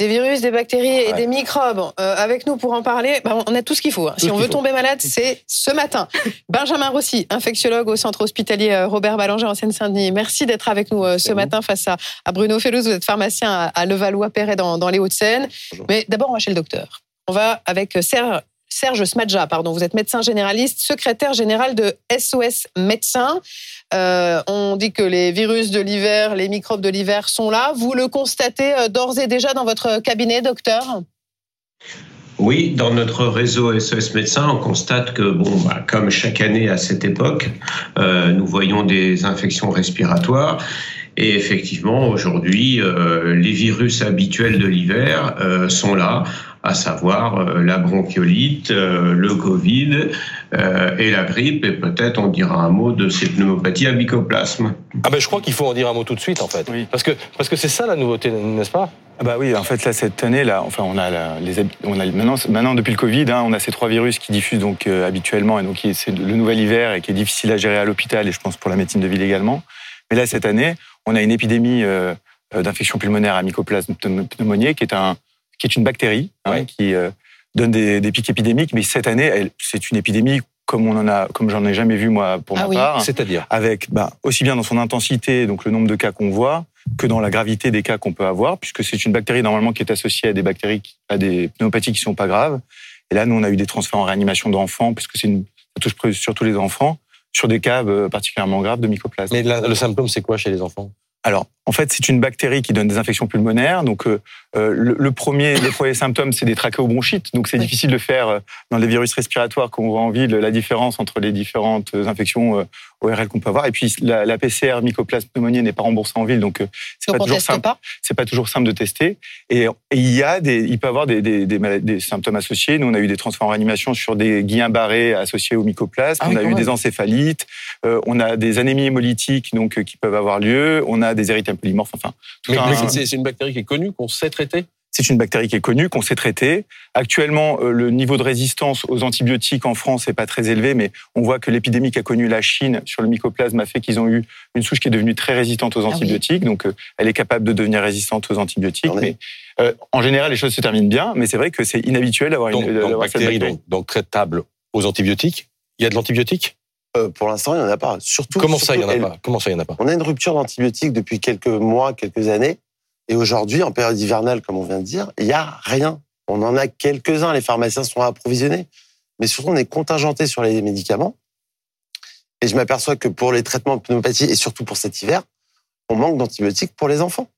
des virus, des bactéries et des microbes. Euh, avec nous pour en parler, bah, on a tout ce qu'il faut. hein. Si on veut tomber malade, c'est ce matin. Benjamin Rossi, infectiologue au centre hospitalier euh, Robert Ballanger en Seine-Saint-Denis. Merci d'être avec nous euh, ce matin face à, à Bruno Fellouz. Vous êtes pharmacien à, à Levallois-Perret dans, dans les Hauts-de-Seine. Mais d'abord, on va chez le docteur. On va avec Serge, Serge Smadja, pardon. Vous êtes médecin généraliste, secrétaire général de SOS Médecins. Euh, on dit que les virus de l'hiver, les microbes de l'hiver sont là. Vous le constatez euh, d'ores et déjà dans votre cabinet, docteur? Oui, dans notre réseau SOS Médecins, on constate que, bon, bah, comme chaque année à cette époque, euh, nous voyons des infections respiratoires. Et effectivement, aujourd'hui, les virus habituels de l'hiver sont là, à savoir euh, la bronchiolite, euh, le Covid euh, et la grippe. Et peut-être on dira un mot de ces pneumopathies à mycoplasme. Ah ben je crois qu'il faut en dire un mot tout de suite en fait. Parce que parce que c'est ça la nouveauté, n'est-ce pas? Ah Bah oui, en fait là cette année là, enfin on a la- les on a maintenant maintenant depuis le Covid, hein, on a ces trois virus qui diffusent donc euh, habituellement et donc c'est le nouvel hiver et qui est difficile à gérer à l'hôpital et je pense pour la médecine de ville également. Mais là cette année, on a une épidémie euh, d'infection pulmonaire à mycoplasme pneum- pneumoniae qui est un qui est une bactérie hein, qui euh, donne des, des pics épidémiques. Mais cette année, elle- c'est une épidémie comme on en a comme j'en ai jamais vu moi pour Ah ma oui. part C'est-à-dire avec bah, aussi bien dans son intensité, donc le nombre de cas qu'on voit, que dans la gravité des cas qu'on peut avoir, puisque c'est une bactérie normalement qui est associée à des bactéries, qui- à des pneumopathies qui sont pas graves. Et là, nous, on a eu des transferts en réanimation d'enfants, puisque c'est une, ça touche surtout les enfants, sur des cas euh, particulièrement graves de mycoplasme. Mais la- le symptôme c'est quoi chez les enfants? Alors, en fait, c'est une bactérie qui donne des infections pulmonaires. Donc, euh, euh, le, le premier, les premiers symptômes, c'est des trachéobronchites. Donc, c'est Oui. difficile de faire euh, dans les virus respiratoires qu'on voit en ville la différence entre les différentes euh, infections ORL qu'on peut avoir. Et puis, la, la PCR mycoplasme pneumoniae n'est pas remboursée en ville, donc c'est pas toujours simple. C'est pas toujours simple de tester. Et, et il y a des, il peut y avoir des, des, des, maladies- des symptômes associés. Nous, on a eu des transferts en réanimation sur des Guillain-Barré associés au mycoplasme. Ah on oui, a eu même. des encéphalites. euh, on a des anémies hémolytiques donc qui peuvent avoir lieu. On a des érythèmes polymorphes. Enfin, tout Mais, un- mais c'est une bactérie qui est connue, qu'on sait traiter? C'est une bactérie qui est connue, qu'on sait traiter. Actuellement, euh, le niveau de résistance aux antibiotiques en France n'est pas très élevé, mais on voit que l'épidémie qu'a connue la Chine sur le mycoplasme a fait qu'ils ont eu une souche qui est devenue très résistante aux oui. antibiotiques. Donc, euh, elle est capable de devenir résistante aux antibiotiques. Mais euh, en général, les choses se terminent bien, mais c'est vrai que c'est inhabituel d'avoir une donc cette bactérie. donc, donc traitable aux antibiotiques? Il y a de l'antibiotique? Euh, pour l'instant, il n'y en a pas. Surtout, Comment ça, il y en a pas? Comment ça, il y en a pas? On a une rupture d'antibiotiques depuis quelques mois, quelques années. Et aujourd'hui, en période hivernale, comme on vient de dire, il n'y a rien. On en a quelques-uns. Les pharmaciens sont approvisionnés. Mais surtout, on est contingenté sur les médicaments. Et je m'aperçois que pour les traitements de pneumopathie, et surtout pour cet hiver, on manque d'antibiotiques pour les enfants.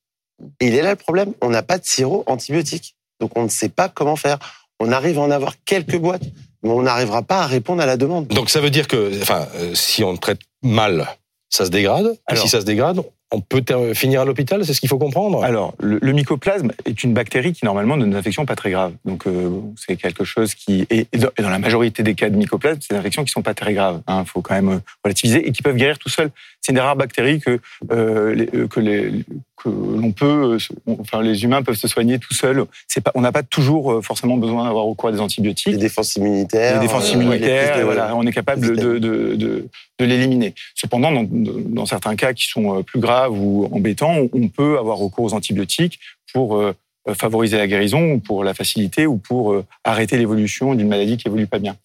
Et il est là le problème. On n'a pas de sirop antibiotique. Donc on ne sait pas comment faire. On arrive à en avoir quelques boîtes, on n'arrivera pas à répondre à la demande. Donc ça veut dire que, enfin, euh, si on traite mal, ça se dégrade. Et Alors- si ça se dégrade, on peut finir à l'hôpital. C'est ce qu'il faut comprendre. Alors, le, le mycoplasme est une bactérie qui normalement donne des infections pas très graves. Donc, euh, c'est quelque chose qui et et dans, et dans la majorité des cas de mycoplasme, c'est des infections qui sont pas très graves. Il faut quand même euh, relativiser et qui peuvent guérir tout seul. C'est une des rares bactéries que euh, les, euh, que les que l'on peut, euh, enfin les humains peuvent se soigner tout seuls. C'est pas, on n'a pas toujours euh, forcément besoin d'avoir recours à des antibiotiques. Les défenses immunitaires. Les défenses immunitaires, les voilà, on est capable de, de, de, de, l'éliminer. Cependant, dans, dans certains cas qui sont plus graves ou embêtants, on- on peut avoir recours aux antibiotiques pour euh, favoriser la guérison ou pour la faciliter ou pour euh, arrêter l'évolution d'une maladie qui évolue pas bien.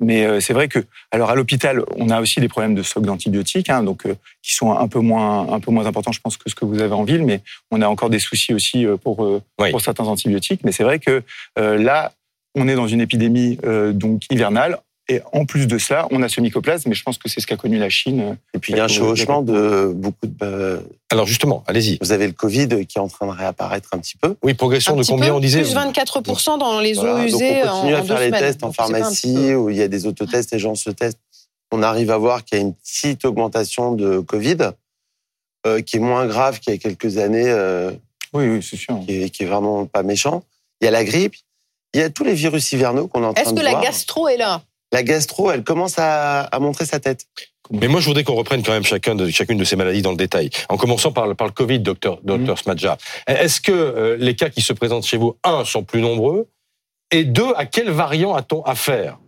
Mais euh, c'est vrai que, alors à l'hôpital, on a aussi des problèmes de stock d'antibiotiques, hein, donc euh, qui sont un peu moins, un peu moins importants, je pense, que ce que vous avez en ville. Mais on a encore des soucis aussi euh, pour euh, Oui. pour certains antibiotiques. Mais c'est vrai que euh, là, on est dans une épidémie euh, donc hivernale. Et en plus de ça, on a ce mycoplasme, mais je pense que c'est ce qu'a connu la Chine. Et puis il y a un chevauchement de beaucoup de. euh, Alors justement, allez-y. Vous avez le Covid qui est en train de réapparaître un petit peu. Oui, progression Un de combien peu, on disait Plus 24% dans les eaux Voilà, donc usées on en, continue en à faire les semaines. tests en Donc, pharmacie où il y a des autotests, les gens se testent. On arrive à voir qu'il y a une petite augmentation de Covid euh, qui est moins grave qu'il y a quelques années, euh, Oui, oui, c'est sûr. qui, est, qui est vraiment pas méchant. Il y a la grippe, il y a tous les virus hivernaux qu'on est en train Est-ce de que la voir. gastro est là? La gastro, elle commence à, à montrer sa tête. Mais moi, je voudrais qu'on reprenne quand même chacun de, chacune de ces maladies dans le détail. En commençant par, le- par le Covid, docteur, docteur Smadja. Est-ce que euh, les cas qui se présentent chez vous, un, sont plus nombreux? Et deux, à quel variant a-t-on affaire?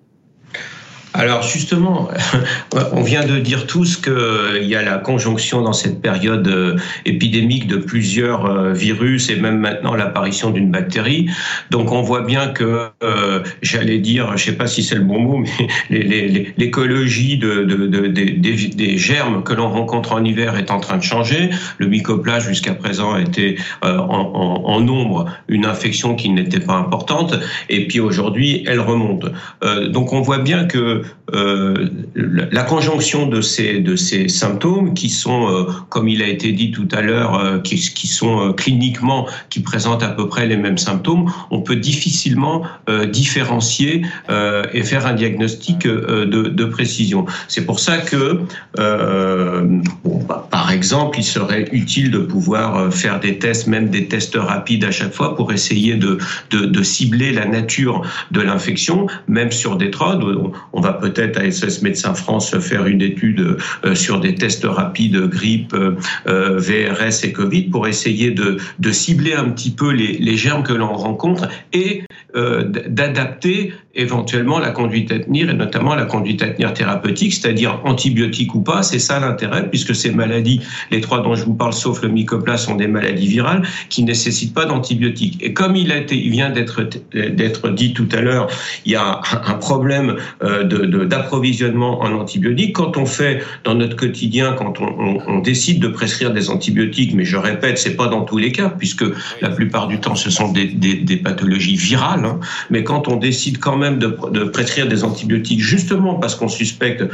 Alors justement, on vient de dire tous qu'il y a la conjonction dans cette période euh, épidémique de plusieurs euh, virus et même maintenant l'apparition d'une bactérie. Donc on voit bien que, euh, j'allais dire, je ne sais pas si c'est le bon mot, mais l'écologie de, de, de, des, germes que l'on rencontre en hiver est en train de changer. Le mycoplasme jusqu'à présent était en, en, nombre une infection qui n'était pas importante et puis aujourd'hui elle remonte. donc on voit bien que euh, la conjonction de ces de ces symptômes qui sont, euh, comme il a été dit tout à l'heure, euh, qui, sont cliniquement qui présentent à peu près les mêmes symptômes, on peut difficilement différencier et faire un diagnostic de, précision. C'est pour ça que, bah, par exemple, il serait utile de pouvoir faire des tests, même des tests rapides à chaque fois, pour essayer de de, de cibler la nature de l'infection, même sur des trodes. On va peut-être à SOS Médecins France faire une étude euh, sur des tests rapides grippe, euh, euh, VRS et Covid pour essayer de, de cibler un petit peu les, les germes que l'on rencontre et d'adapter éventuellement la conduite à tenir et notamment la conduite à tenir thérapeutique, c'est-à-dire antibiotique ou pas. C'est ça l'intérêt puisque ces maladies, les trois dont je vous parle, sauf le mycoplasme, sont des maladies virales qui nécessitent pas d'antibiotiques. Et comme il a été, il vient d'être dit tout à l'heure, il y a un problème de d'approvisionnement en antibiotiques. Quand on fait dans notre quotidien, quand on, décide de prescrire des antibiotiques, mais je répète, c'est pas dans tous les cas puisque la plupart du temps ce sont des pathologies virales. Hein. Mais quand on décide quand même de, prescrire des antibiotiques justement parce qu'on suspecte,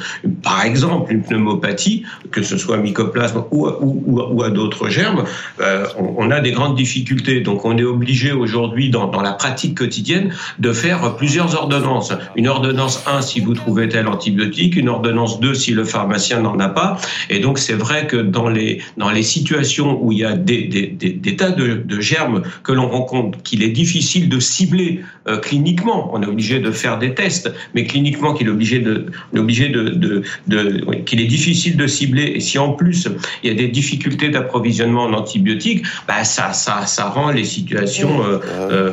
par exemple, une pneumopathie, que ce soit mycoplasme ou, ou, ou à d'autres germes, euh, on, a des grandes difficultés. Donc on est obligé aujourd'hui, dans, dans, la pratique quotidienne, de faire plusieurs ordonnances. Une ordonnance 1 si vous trouvez tel antibiotique, une ordonnance 2 si le pharmacien n'en a pas. Et donc c'est vrai que dans les, dans les situations où il y a des, des, des, des tas de, de, germes que l'on rencontre, qu'il est difficile de cibler euh, cliniquement, on est obligé de faire des tests, mais cliniquement qu'il est obligé de, obligé de, de, de qu'il est difficile de cibler. Et si en plus il y a des difficultés d'approvisionnement en antibiotiques, bah ça, ça, ça rend les situations, euh, euh,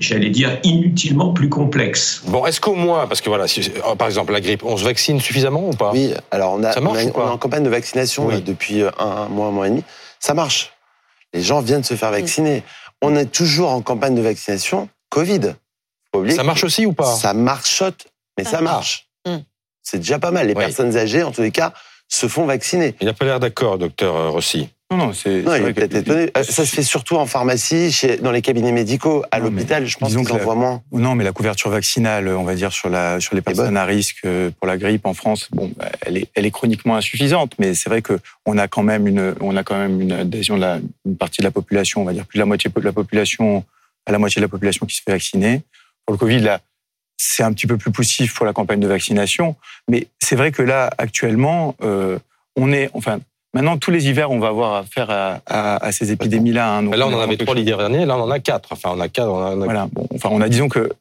j'allais dire, inutilement plus complexes. Bon, est-ce qu'au moins, parce que voilà, si, oh, par exemple la grippe, on se vaccine suffisamment ou pas? Oui, alors on a, ça marche on, a, en campagne de vaccination depuis un, un mois, un mois et demi. Ça marche. Les gens viennent se faire vacciner. On est toujours en campagne de vaccination Covid. Ça marche aussi ou pas? Ça marchote, mais ça, marche. Hmm. C'est déjà pas mal. Les personnes âgées, en tous les cas, se font vacciner. Il n'a pas l'air d'accord, docteur Rossi. Non, non, c'est. Non, il est peut-être étonné. Euh, ça se fait surtout en pharmacie, chez, dans les cabinets médicaux, à l'hôpital. Je pense qu'ils en voient moins. Non, mais la couverture vaccinale, on va dire sur la sur les personnes à risque euh, pour la grippe en France, bon, bah, elle est elle est chroniquement insuffisante, mais c'est vrai que on a quand même une on a quand même une adhésion de la une partie de la population, on va dire plus de la moitié de la population à la moitié de la population qui se fait vacciner. Pour le Covid, là, c'est un petit peu plus poussif pour la campagne de vaccination. Mais c'est vrai que là, actuellement, euh, on est, enfin, maintenant, tous les hivers, on va avoir affaire à, à, à ces épidémies-là. Hein, là, on en avait trois l'hiver dernier, là, on en a quatre. Enfin, on a quatre. On a... Voilà. Bon, enfin, on a, disons que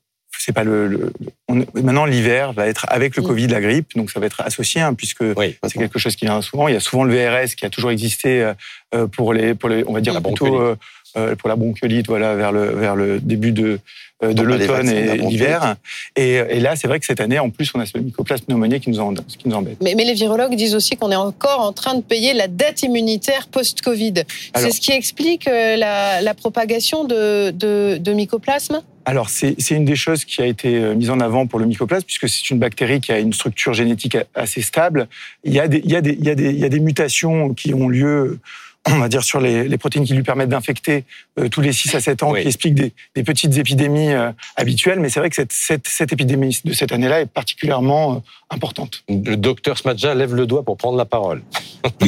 c'est pas le. le on, maintenant, l'hiver va être avec le mm. Covid, la grippe, donc ça va être associé, hein, puisque c'est quelque chose qui vient souvent. Il y a souvent le VRS qui a toujours existé euh, pour les, pour les, on va dire la plutôt euh, euh, pour la bronchiolite, voilà, vers le vers le début de euh, de l'automne et l'hiver. Et, et, là, c'est vrai que cette année, en plus, on a ce mycoplasme pneumoniae qui nous, en, qui nous embête. Mais, mais, les virologues disent aussi qu'on est encore en train de payer la dette immunitaire post-Covid. C'est ce qui explique euh, la, la propagation de, de, de mycoplasme? Alors, c'est une des choses qui a été euh, mise en avant pour le mycoplasme, puisque c'est une bactérie qui a une structure génétique assez stable. Il y a des, il y a des, il y a des, il y a des mutations qui ont lieu on va dire sur les, les protéines qui lui permettent d'infecter euh, tous les 6 à 7 ans, qui expliquent des, des, petites épidémies euh, habituelles. Mais c'est vrai que cette, cette, cette, épidémie de cette année-là est particulièrement euh, importante. Le docteur Smadja lève le doigt pour prendre la parole.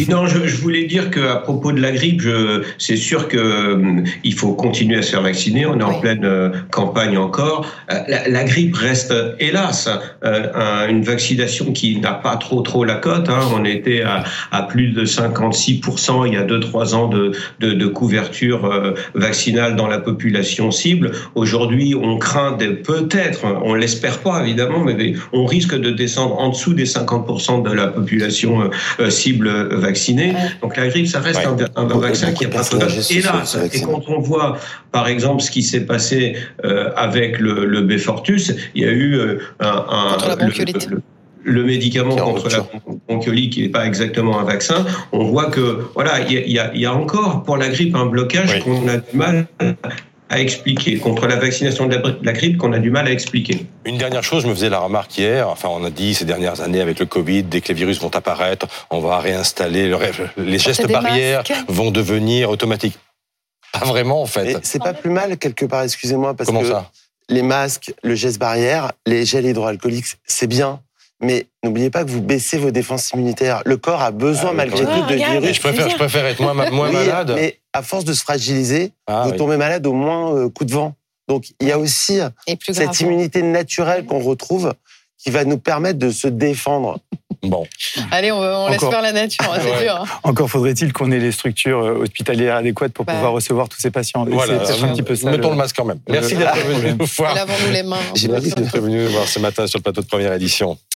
Non, je, je, voulais dire qu'à propos de la grippe, c'est sûr que il faut continuer à se faire vacciner. On est en pleine campagne encore. La, la, grippe reste, hélas, une vaccination qui n'a pas trop trop la cote. Hein. On était à, à plus de 56% il y a deux trois ans de, de, de couverture euh, vaccinale dans la population cible. Aujourd'hui, on craint peut-être, on l'espère pas évidemment, mais on risque de descendre en dessous des 50% de la population euh, euh, cible vaccinée. Donc la grippe, ça reste un, un, vaccin qui a pas Hélas, et quand on voit, par exemple, ce qui s'est passé avec le, le Befortus, il y a eu un, un contre la bronchiolite. le médicament contre la bronchiolite qui n'est pas exactement un vaccin, on voit que voilà, il y, y a, encore pour la grippe un blocage qu'on a du mal à expliquer contre la vaccination de la, grippe qu'on a du mal à expliquer. Une dernière chose, je me faisais la remarque hier. Enfin, on a dit ces dernières années avec le Covid, dès que les virus vont apparaître, on va réinstaller le, les gestes barrières vont devenir automatiques. Pas vraiment en fait. C'est pas plus mal quelque part, excusez-moi, parce Comment que ça? les masques, le geste barrière, les gels hydroalcooliques, c'est bien. Mais n'oubliez pas que vous baissez vos défenses immunitaires. Le corps a besoin ah, malgré tout de virus. Je préfère, je préfère être moins, moins malade. Mais à force de se fragiliser, ah, vous tombez malade au moins euh, coup de vent. Donc il y a aussi cette immunité naturelle qu'on retrouve qui va nous permettre de se défendre. Bon. Allez, on, laisse faire la nature, hein, c'est dur. Hein. Encore faudrait-il qu'on ait les structures euh, hospitalières adéquates pour bah. pouvoir recevoir tous ces patients. Voilà, un petit peu ça, mettons le... masque quand même. Merci d'être venu. Lavons-nous les mains. Merci d'être venu nous voir ce matin sur le plateau de première édition.